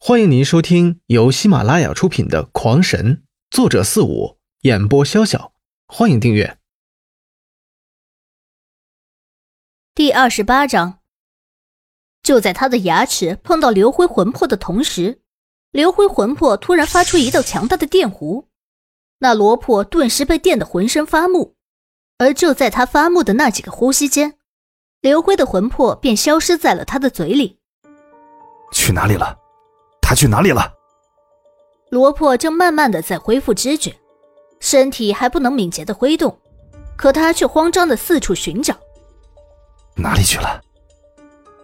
欢迎您收听由喜马拉雅出品的《狂神》，作者四五，演播潇潇。欢迎订阅。第二十八章，就在他的牙齿碰到刘辉魂魄的同时，刘辉魂魄突然发出一道强大的电弧，那罗破顿时被电得浑身发木。而就在他发木的那几个呼吸间，刘辉的魂魄便消失在了他的嘴里。去哪里了？他去哪里了？罗破正慢慢的在恢复知觉，身体还不能敏捷的挥动，可他却慌张的四处寻找。哪里去了？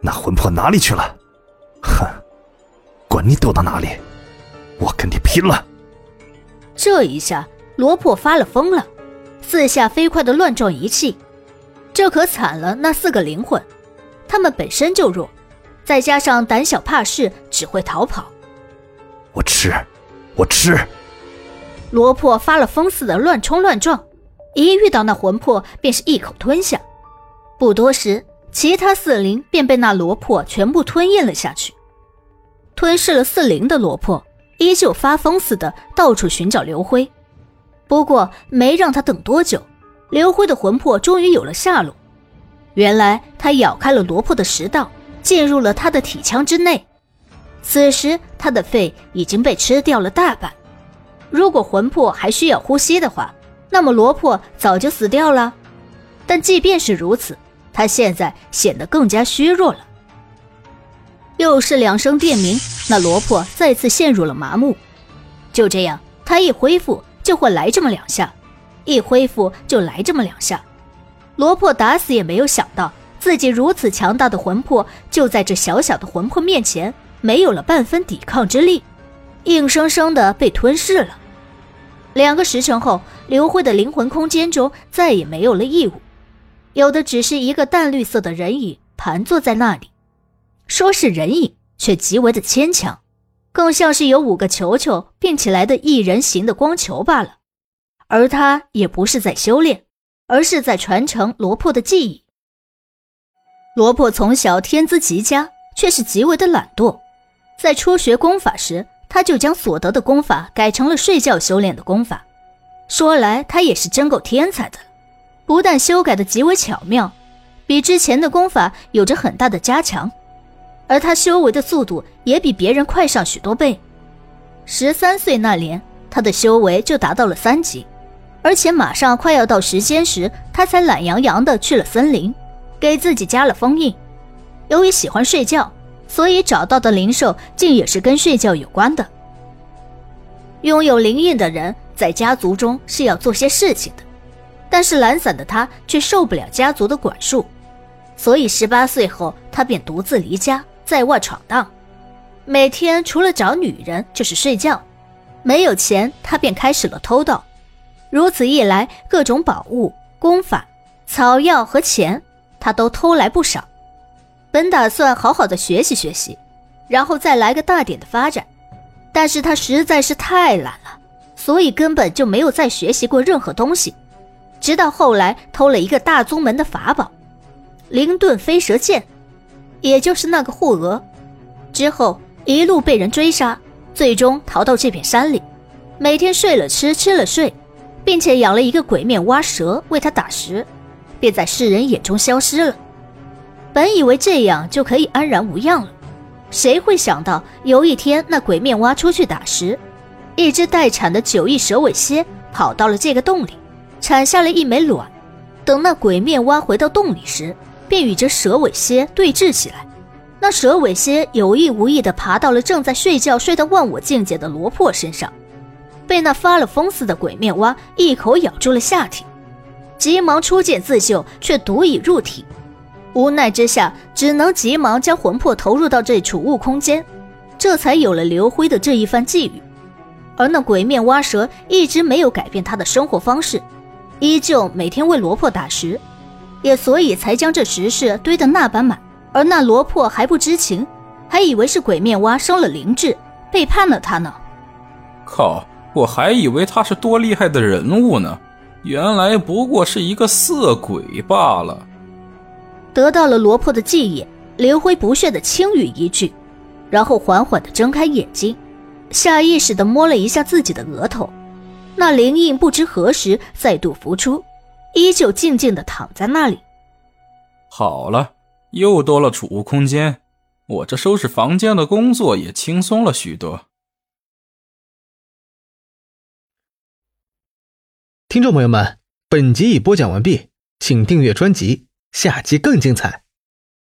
那魂魄哪里去了？哼，管你躲到哪里，我跟你拼了！这一下，罗破发了疯了，四下飞快的乱撞一气，这可惨了那四个灵魂，他们本身就弱，再加上胆小怕事，只会逃跑。我吃，我吃！罗破发了疯似的乱冲乱撞，一遇到那魂魄便是一口吞下。不多时，其他四灵便被那罗破全部吞咽了下去。吞噬了四灵的罗破，依旧发疯似的到处寻找刘辉。不过没让他等多久，刘辉的魂魄终于有了下落。原来他咬开了罗破的食道，进入了他的体腔之内。此时，他的肺已经被吃掉了大半。如果魂魄还需要呼吸的话，那么罗破早就死掉了。但即便是如此，他现在显得更加虚弱了。又是两声电鸣，那罗破再次陷入了麻木。就这样，他一恢复就会来这么两下，一恢复就来这么两下。罗破打死也没有想到，自己如此强大的魂魄就在这小小的魂魄面前。没有了半分抵抗之力，硬生生的被吞噬了。两个时辰后，刘辉的灵魂空间中再也没有了异物，有的只是一个淡绿色的人影盘坐在那里。说是人影，却极为的牵强，更像是有五个球球并起来的一人形的光球罢了。而他也不是在修炼，而是在传承罗破的记忆。罗破从小天资极佳，却是极为的懒惰。在初学功法时，他就将所得的功法改成了睡觉修炼的功法。说来，他也是真够天才的，不但修改的极为巧妙，比之前的功法有着很大的加强，而他修为的速度也比别人快上许多倍。十三岁那年，他的修为就达到了三级，而且马上快要到时间时，他才懒洋洋的去了森林，给自己加了封印。由于喜欢睡觉。所以找到的灵兽竟也是跟睡觉有关的。拥有灵印的人在家族中是要做些事情的，但是懒散的他却受不了家族的管束，所以十八岁后他便独自离家在外闯荡，每天除了找女人就是睡觉，没有钱他便开始了偷盗。如此一来，各种宝物、功法、草药和钱他都偷来不少。本打算好好的学习学习，然后再来个大点的发展，但是他实在是太懒了，所以根本就没有再学习过任何东西。直到后来偷了一个大宗门的法宝——灵遁飞蛇剑，也就是那个护额，之后一路被人追杀，最终逃到这片山里，每天睡了吃，吃了睡，并且养了一个鬼面蛙蛇为他打食，便在世人眼中消失了。本以为这样就可以安然无恙了，谁会想到有一天那鬼面蛙出去打食，一只待产的九翼蛇尾蝎跑到了这个洞里，产下了一枚卵。等那鬼面蛙回到洞里时，便与这蛇尾蝎对峙起来。那蛇尾蝎有意无意地爬到了正在睡觉睡到忘我境界的罗破身上，被那发了疯似的鬼面蛙一口咬住了下体，急忙出剑自救，却毒已入体。无奈之下，只能急忙将魂魄投入到这储物空间，这才有了刘辉的这一番际遇。而那鬼面蛙蛇一直没有改变他的生活方式，依旧每天为罗破打食，也所以才将这食室堆得那般满。而那罗破还不知情，还以为是鬼面蛙生了灵智，背叛了他呢。靠！我还以为他是多厉害的人物呢，原来不过是一个色鬼罢了。得到了罗破的记忆，刘辉不屑的轻语一句，然后缓缓的睁开眼睛，下意识的摸了一下自己的额头，那灵印不知何时再度浮出，依旧静静的躺在那里。好了，又多了储物空间，我这收拾房间的工作也轻松了许多。听众朋友们，本集已播讲完毕，请订阅专辑，下集更精彩。